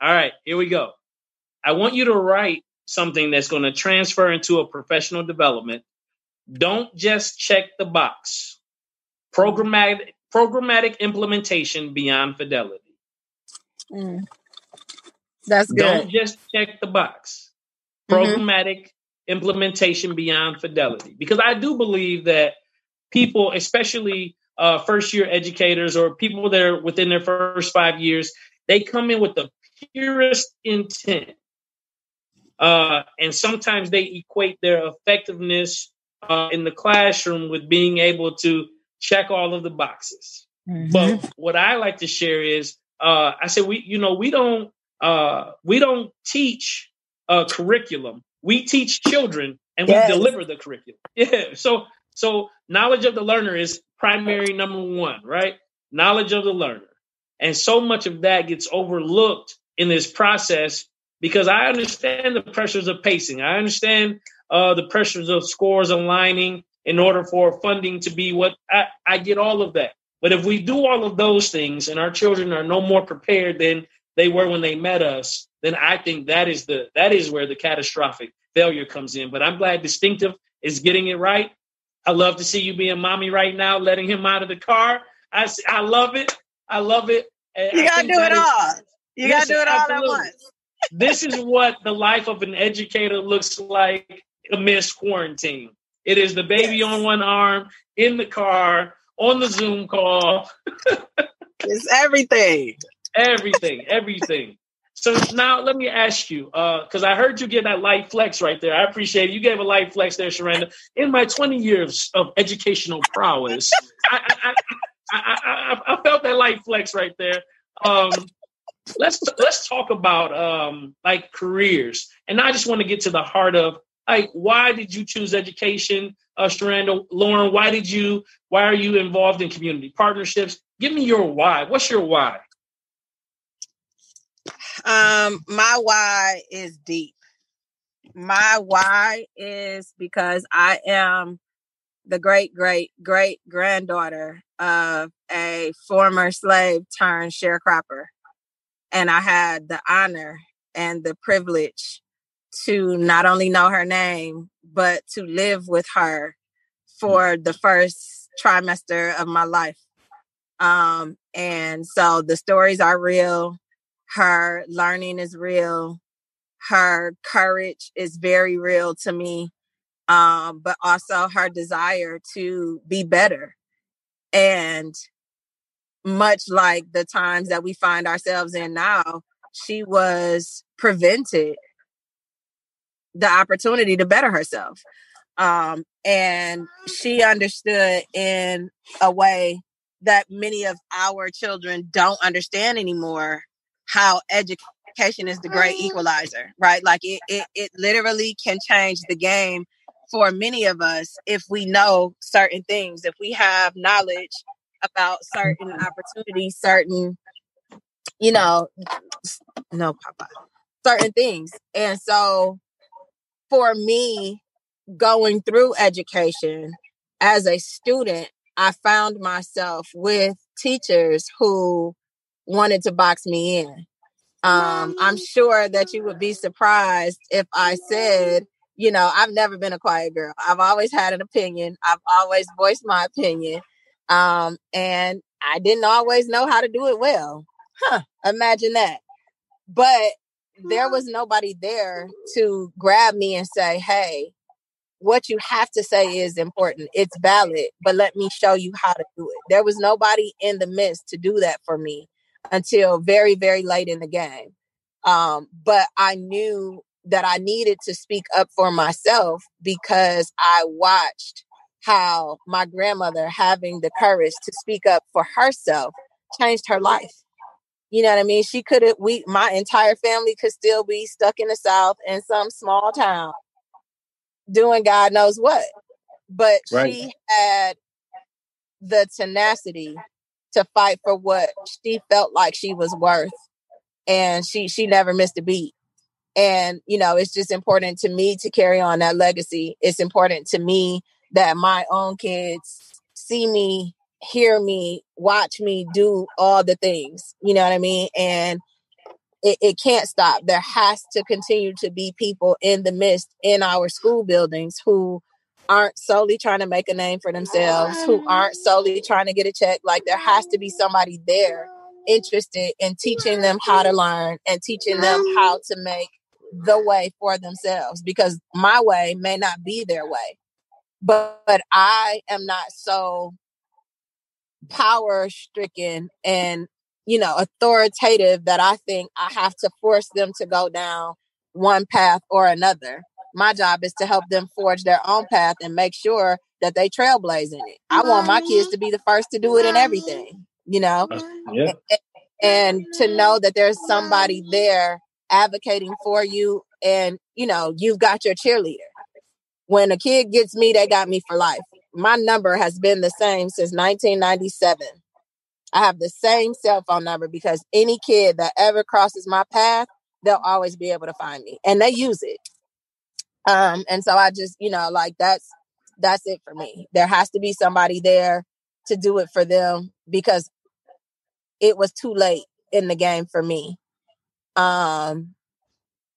All right, here we go. I want you to write something that's going to transfer into a professional development. Don't just check the box. Programmatic programmatic implementation beyond fidelity. Mm. That's good. Don't just check the box. Mm-hmm. Programmatic mm-hmm. implementation beyond fidelity. Because I do believe that people, especially uh, first year educators or people that are within their first five years, they come in with the purest intent. Uh, and sometimes they equate their effectiveness uh, in the classroom with being able to check all of the boxes. Mm-hmm. But what I like to share is, uh, I said we, you know, we don't, uh, we don't teach a curriculum. We teach children, and yes. we deliver the curriculum. Yeah. So, so knowledge of the learner is primary number one, right? Knowledge of the learner, and so much of that gets overlooked in this process because I understand the pressures of pacing. I understand uh, the pressures of scores aligning in order for funding to be what I, I get all of that. But if we do all of those things and our children are no more prepared than they were when they met us, then I think that is the that is where the catastrophic failure comes in. But I'm glad distinctive is getting it right. I love to see you being mommy right now, letting him out of the car. I see, I love it. I love it. You gotta do it is, all. You gotta do it all absolutely. at once. this is what the life of an educator looks like amidst quarantine. It is the baby yes. on one arm, in the car, on the Zoom call. it's everything. Everything, everything. So now let me ask you, because uh, I heard you get that light flex right there. I appreciate it. You gave a light flex there, Sharanda. In my 20 years of educational prowess, I, I, I, I, felt that light flex right there. Um, let's let's talk about um, like careers, and I just want to get to the heart of like why did you choose education, uh, Sharanda, Lauren? Why did you? Why are you involved in community partnerships? Give me your why. What's your why? Um, my why is deep. My why is because I am the great great great granddaughter of a former slave turned sharecropper and I had the honor and the privilege to not only know her name, but to live with her for the first trimester of my life. Um, and so the stories are real. Her learning is real. Her courage is very real to me. Um, but also her desire to be better. And much like the times that we find ourselves in now, she was prevented the opportunity to better herself. Um, and she understood in a way that many of our children don't understand anymore how education is the great mm-hmm. equalizer, right? Like it, it, it literally can change the game for many of us if we know certain things, if we have knowledge about certain mm-hmm. opportunities, certain, you know, no, Papa, certain things. And so for me, going through education as a student, I found myself with teachers who wanted to box me in. Um, I'm sure that you would be surprised if I said, you know, I've never been a quiet girl. I've always had an opinion. I've always voiced my opinion. Um, and I didn't always know how to do it well. Huh, imagine that. But there was nobody there to grab me and say, hey, what you have to say is important. It's valid, but let me show you how to do it. There was nobody in the midst to do that for me until very, very late in the game. Um, but I knew that I needed to speak up for myself because I watched how my grandmother having the courage to speak up for herself changed her life. You know what I mean? She could have we my entire family could still be stuck in the south in some small town doing God knows what. But right. she had the tenacity to fight for what she felt like she was worth and she she never missed a beat and you know it's just important to me to carry on that legacy it's important to me that my own kids see me, hear me, watch me do all the things. You know what I mean? And it, it can't stop. There has to continue to be people in the midst in our school buildings who aren't solely trying to make a name for themselves, who aren't solely trying to get a check. Like there has to be somebody there interested in teaching them how to learn and teaching them how to make the way for themselves because my way may not be their way. But, but I am not so power stricken and you know authoritative that I think I have to force them to go down one path or another. My job is to help them forge their own path and make sure that they trailblaze in it. I want my kids to be the first to do it in everything, you know? Yeah. And, and to know that there's somebody there advocating for you and, you know, you've got your cheerleader. When a kid gets me, they got me for life. My number has been the same since 1997. I have the same cell phone number because any kid that ever crosses my path, they'll always be able to find me and they use it. Um, and so I just, you know, like that's that's it for me. There has to be somebody there to do it for them because it was too late in the game for me. Um,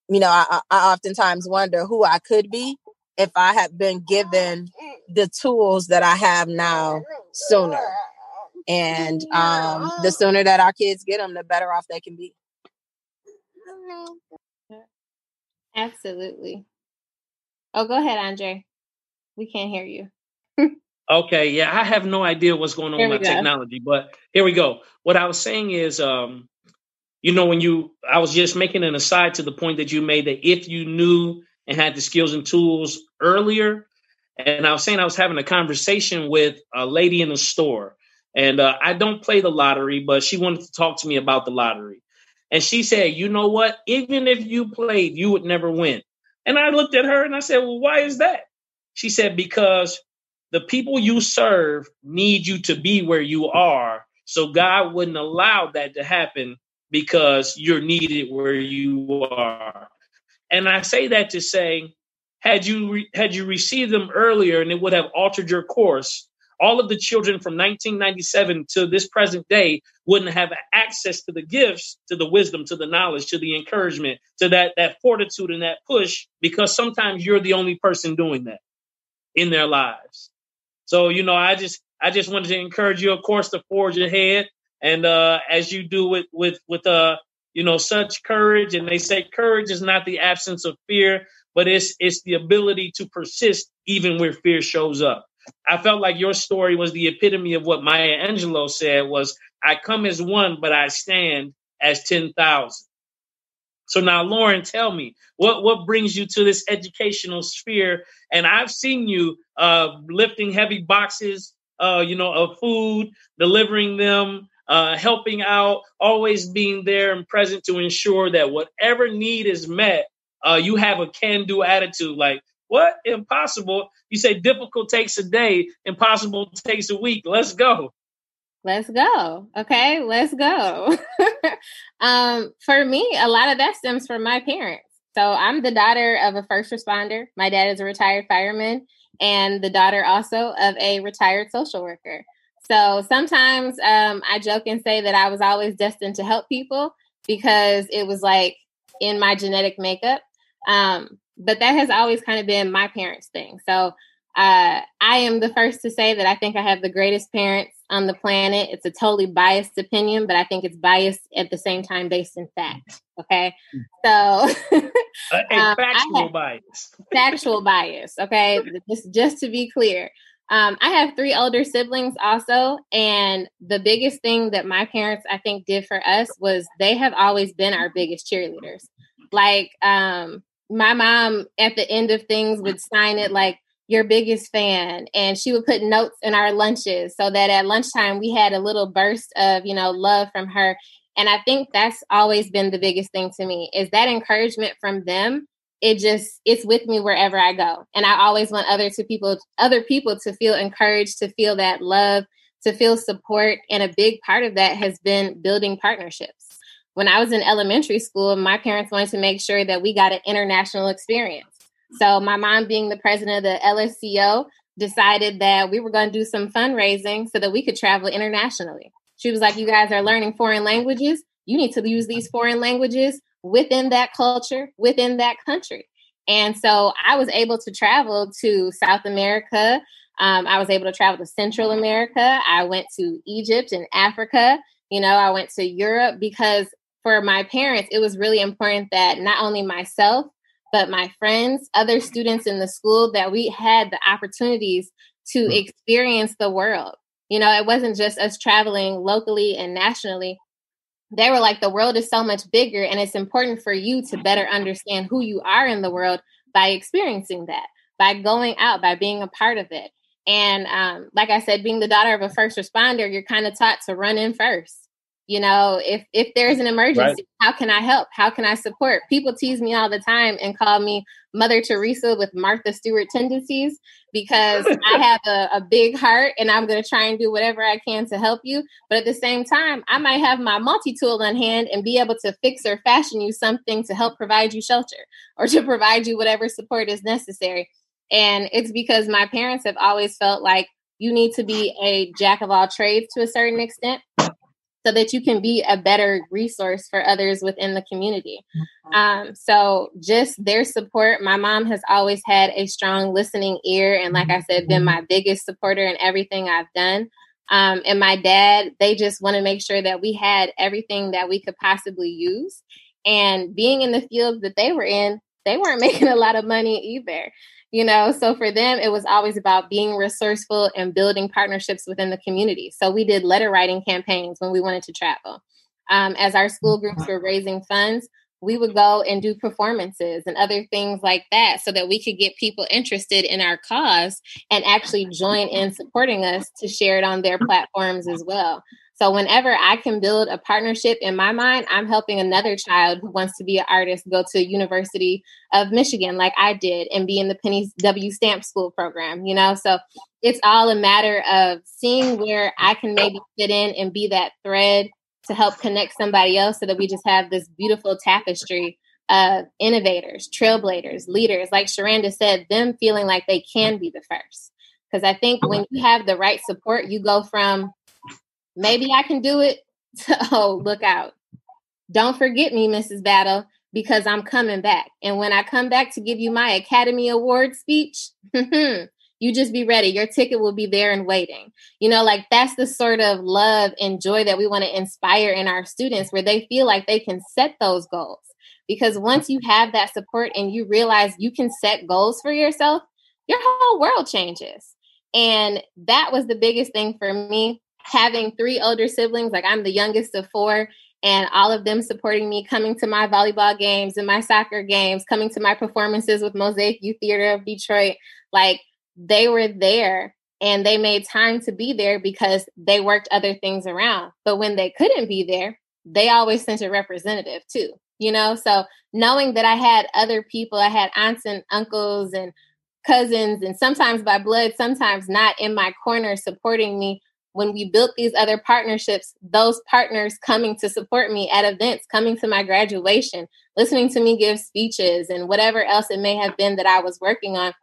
you know, I, I oftentimes wonder who I could be if I had been given the tools that I have now sooner. And um, the sooner that our kids get them, the better off they can be. Absolutely. Oh, go ahead, Andre. We can't hear you. Okay, yeah, I have no idea what's going on Here with my go. technology, but here we go. What I was saying is, um, you know, when you, I was just making an aside to the point that you made that if you knew and had the skills and tools earlier, and I was saying I was having a conversation with a lady in the store, and uh, I don't play the lottery, but she wanted to talk to me about the lottery, and she said, "You know what? Even if you played, you would never win." And I looked at her and I said, "Well, why is that?" She said, "Because." the people you serve need you to be where you are. So God wouldn't allow that to happen because you're needed where you are. And I say that to say, had you re- had you received them earlier, and it would have altered your course. All of the children from 1997 to this present day wouldn't have access to the gifts, to the wisdom, to the knowledge, to the encouragement, to that that fortitude and that push, because sometimes you're the only person doing that in their lives. So, you know, I just I just wanted to encourage you, of course, to forge ahead. And uh as you do with with with uh, you know, such courage, and they say courage is not the absence of fear, but it's it's the ability to persist even where fear shows up. I felt like your story was the epitome of what Maya Angelou said was I come as one, but I stand as ten thousand. So now, Lauren, tell me what what brings you to this educational sphere? And I've seen you uh, lifting heavy boxes, uh, you know, of food, delivering them, uh, helping out, always being there and present to ensure that whatever need is met, uh, you have a can-do attitude. Like, what impossible? You say difficult takes a day, impossible takes a week. Let's go. Let's go. Okay, let's go. um, for me, a lot of that stems from my parents. So I'm the daughter of a first responder. My dad is a retired fireman, and the daughter also of a retired social worker. So sometimes um, I joke and say that I was always destined to help people because it was like in my genetic makeup. Um, but that has always kind of been my parents' thing. So uh, I am the first to say that I think I have the greatest parents on the planet. It's a totally biased opinion, but I think it's biased at the same time based in fact. Okay. So A, a Um, factual bias. factual bias. Okay. Just, just to be clear. Um, I have three older siblings also. And the biggest thing that my parents, I think, did for us was they have always been our biggest cheerleaders. Like, um, my mom at the end of things would sign it like, your biggest fan and she would put notes in our lunches so that at lunchtime we had a little burst of you know love from her. And i think that's always been the biggest thing to me is that encouragement from them. It just it's with me wherever i go. And i always want other to people other people to feel encouraged to feel that love to feel support. And a big part of that has been building partnerships when i was in elementary school my parents wanted to make sure that we got an international experience so my mom, being the president of the LSCO, decided that we were going to do some fundraising so that we could travel internationally. She was like, "You guys are learning foreign languages. You need to use these foreign languages within that culture, within that country." And so I was able to travel to South America. Um, I was able to travel to Central America. I went to Egypt and Africa. You know, I went to Europe because for my parents, it was really important that not only myself, but my friends, other students in the school, that we had the opportunities to mm. experience the world. You know, it wasn't just us traveling locally and nationally. They were like, the world is so much bigger, and it's important for you to better understand who you are in the world by experiencing that, by going out, by being a part of it. And um, like I said, being the daughter of a first responder, you're kind of taught to run in first you know if if there's an emergency right. how can i help? How can i support? People tease me all the time and call me mother teresa with martha stewart tendencies because i have a, a, big heart and i'm going to try and do whatever i can to help you. But at the same time i might have my multi-tool on hand and be able to fix or fashion you something to help provide you shelter or to provide you whatever support is necessary. And it's because my parents have always felt like you need to be a jack of all trades to a certain extent so that you can be a better resource for others within the community. Mm-hmm. Um, so just their support. My mom has always had a strong listening ear, and like I said, been mm-hmm. my biggest supporter in everything I've done. Um, and my dad, they just want to make sure that we had everything that we could possibly use. And being in the field that they were in, they weren't making a lot of money either you know? So for them it was always about being resourceful and building partnerships within the community. So we did letter writing campaigns when we wanted to travel. Um, as our school groups were raising funds we would go and do performances and other things like that so that we could get people interested in our cause and actually join in supporting us to share it on their platforms as well so whenever I can build a partnership in my mind, I'm helping another child who wants to be an artist go to University of Michigan like I did and be in the Penny W Stamps School program, you know? So it's all a matter of seeing where I can maybe fit in and be that thread to help connect somebody else so that we just have this beautiful tapestry of innovators, trailblazers, leaders, like Sharanda said, them feeling like they can be the first. Because I think when you have the right support, you go from maybe I can do it. oh, mm-hmm. look out. Don't forget me, Mrs. Battle, because I'm coming back. And when I come back to give you my Academy Award speech, you just be ready. Your ticket will be there and waiting. You know, like that's the sort of love and joy that we want to inspire in our students where they feel like they can set those goals. Because once you mm-hmm. have that support and you realize you can set goals for yourself, your whole world changes. And that was the biggest thing for me having three older siblings, like I'm the youngest of four, and all of them supporting me, coming to my volleyball games and my soccer games, coming to my performances with Mosaic Youth Theater of Detroit, like they were there and they made time to be there because they worked other things around. But when they couldn't be there, they always sent a representative too, you know? So knowing that I had other people, I had aunts and uncles and cousins, and sometimes by blood, sometimes not in my corner supporting me when we built these other partnerships, those partners coming to support me at events, coming to my graduation, listening to me give speeches, and whatever else it may have been that I was working on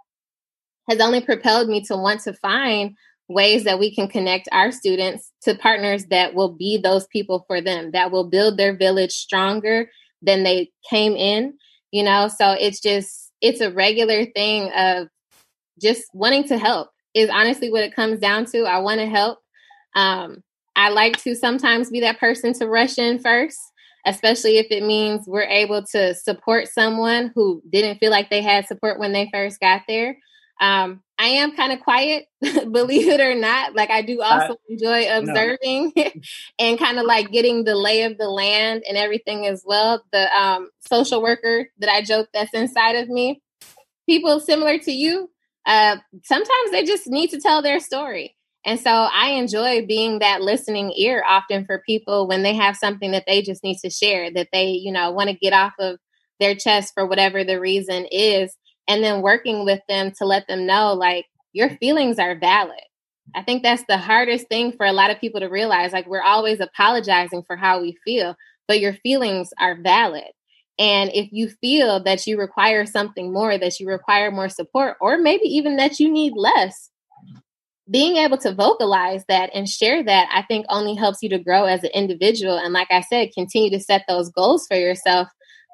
has only propelled me to want to find ways that we can connect our students to partners that will be those people for them, that will build their village stronger than they came in, you know? So it's just, it's a regular thing of just wanting to help is honestly what it comes down to. I want to help. Um, I like to sometimes be that person to rush in first, especially if it means we're able to support someone who didn't feel like they had support when they first got there. Um, I am kind of quiet, believe it or not. Like I do also enjoy observing no. and kind of like getting the lay of the land and everything as well. The um, social worker that I joke that's inside of me. People similar to you, uh, sometimes they just need to tell their story. And so I enjoy being that listening ear often for people when they have something that they just need to share, that they, you know, want to get off of their chest for whatever the reason is. And then working with them to let them know, like, your feelings are valid. I think that's the hardest thing for a lot of people to realize. Like, we're always apologizing for how we feel, but your feelings are valid. And if you feel that you require something more, that you require more support, or maybe even that you need less, being able to vocalize that and share that, I think only helps you to grow as an individual. And like I said, continue to set those goals for yourself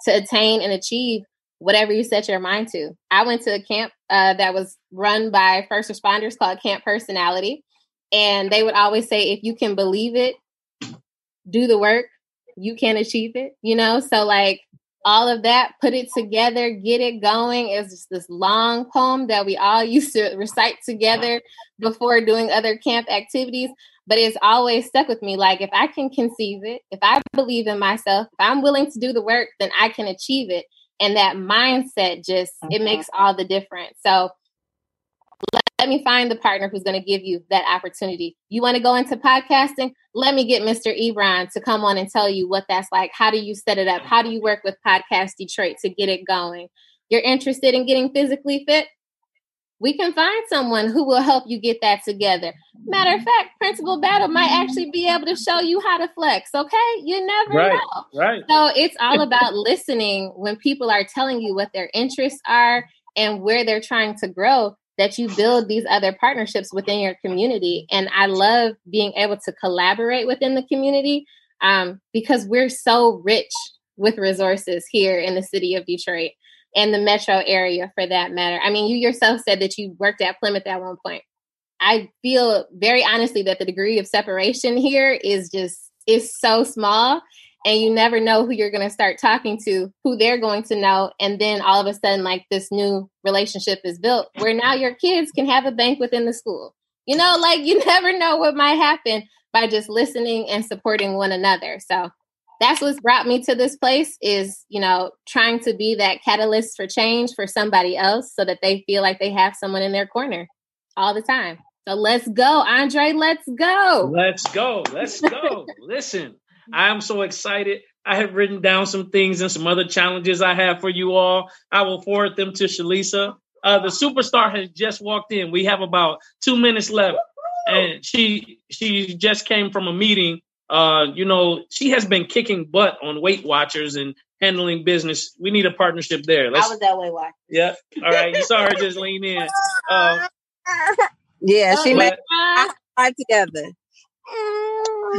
to attain and achieve whatever you set your mind to. I went to a camp uh, that was run by first responders called Camp Personality. And they would always say, if you can believe it, do the work, you can achieve it, you know? So, like, all of that, put it together, get it going is just this long poem that we all used to recite together before doing other camp activities. But it's always stuck with me. Like, if I can conceive it, if I believe in myself, if I'm willing to do the work, then I can achieve it and that mindset just it mm-hmm. makes all the difference so let, me find the partner who's going to give you that opportunity you want to go into podcasting let me get mr ebron to come on and tell you what that's like how do you set it up how do you work with podcast detroit to get it going you're interested in getting physically fit we can find someone who will help you get that together. Matter of fact, Principal Battle might actually be able to show you how to flex. Okay, you never right, know. Right. So it's all about listening when people are telling you what their interests are and where they're trying to grow. That you build these other partnerships within your community, and I love being able to collaborate within the community um, because we're so rich with resources here in the city of Detroit and the metro area for that matter. I mean, you yourself said that you worked at Plymouth at one point. I feel very honestly that the degree of separation here is just is so small and you never know who you're going to start talking to, who they're going to know and then all of a sudden like this new relationship is built where now your kids can have a bank within the school. You know, like you never know what might happen by just listening and supporting one another. So that's what's brought me to this place is you know trying to be that catalyst for change for somebody else so that they feel like they have someone in their corner all the time so let's go andre let's go let's go let's go listen i'm so excited i have written down some things and some other challenges i have for you all i will forward them to shalisa uh, the superstar has just walked in we have about two minutes left and she she just came from a meeting uh, you know, she has been kicking butt on Weight Watchers and handling business. We need a partnership there. Let's, I was that way. Why? Yeah. All right. You saw her just lean in. Uh, yeah, she made five together.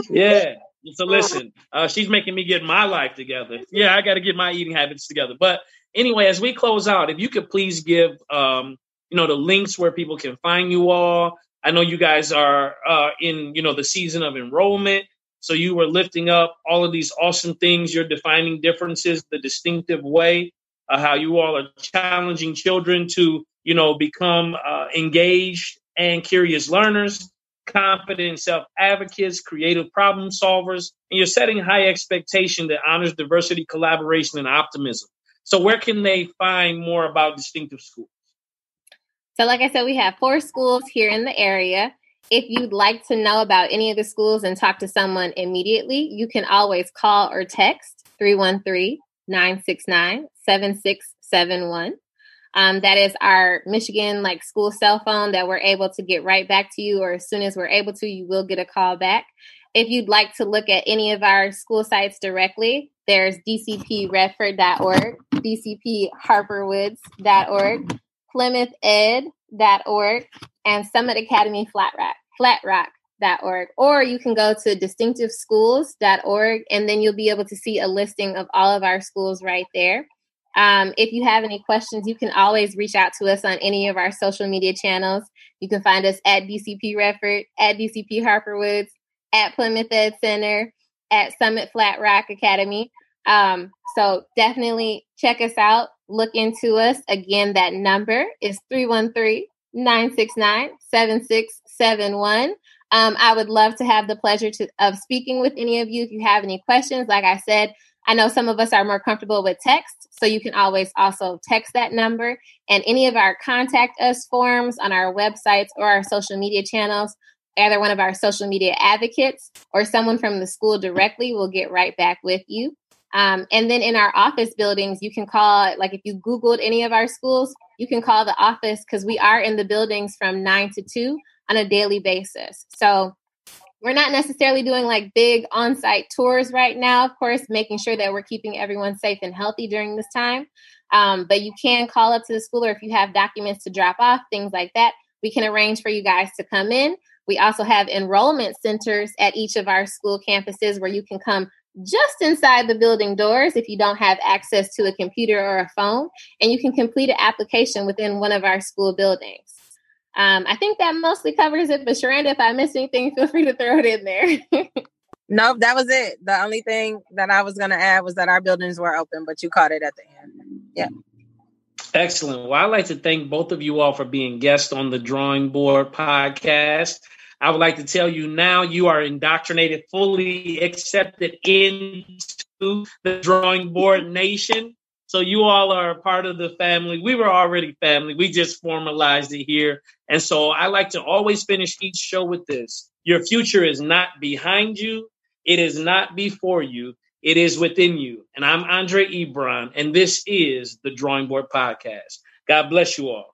Yeah. So listen, uh, she's making me get my life together. Yeah, I got to get my eating habits together. But anyway, as we close out, if you could please give, um, you know, the links where people can find you all. I know you guys are uh, in, you know, the season of enrollment. So you were lifting up all of these awesome things. You're defining differences the distinctive way, uh, how you all are challenging children to, you know, become uh, engaged and curious learners, confident self advocates, creative problem solvers, and you're setting high expectation that honors diversity, collaboration, and optimism. So where can they find more about distinctive schools? So, like I said, we have four schools here in the area. If you'd like to know about any of the schools and talk to someone immediately, you can always call or text 313 969 7671. Um, that is our Michigan like school cell phone that we're able to get right back to you, or as soon as we're able to, you will get a call back. If you'd like to look at any of our school sites directly, there's dcpredford.org, dcpharperwoods.org, plymouthed.org, and Summit Academy Flat Rock, flatrock.org. Or you can go to distinctiveschools.org and then you'll be able to see a listing of all of our schools right there. Um, if you have any questions, you can always reach out to us on any of our social media channels. You can find us at DCP Redford, at DCP Harperwoods, at Plymouth Ed Center, at Summit Flat Rock Academy. Um, so definitely check us out, look into us. Again, that number is 313 969 7671. Um, I would love to have the pleasure to, of speaking with any of you. If you have any questions, like I said, I know some of us are more comfortable with text, so you can always also text that number. And any of our contact us forms on our websites or our social media channels, either one of our social media advocates or someone from the school directly will get right back with you. Um, and then in our office buildings, you can call, like if you Googled any of our schools, you can call the office because we are in the buildings from nine to two on a daily basis. So we're not necessarily doing like big on site tours right now, of course, making sure that we're keeping everyone safe and healthy during this time. Um, but you can call up to the school or if you have documents to drop off, things like that, we can arrange for you guys to come in. We also have enrollment centers at each of our school campuses where you can come just inside the building doors if you don't have access to a computer or a phone, and you can complete an application within one of our school buildings. Um, I think that mostly covers it, but Sharanda, if I miss anything, feel free to throw it in there. nope, that was it. The only thing that I was going to add was that our buildings were open, but you caught it at the end. Yeah. Excellent. Well, I'd like to thank both of you all for being guests on the Drawing Board podcast. I would like to tell you now you are indoctrinated, fully accepted into the Drawing Board Nation. So you all are a part of the family. We were already family. We just formalized it here. And so I like to always finish each show with this. Your future is not behind you. It is not before you. It is within you. And I'm Andre Ebron, and this is the Drawing Board Podcast. God bless you all.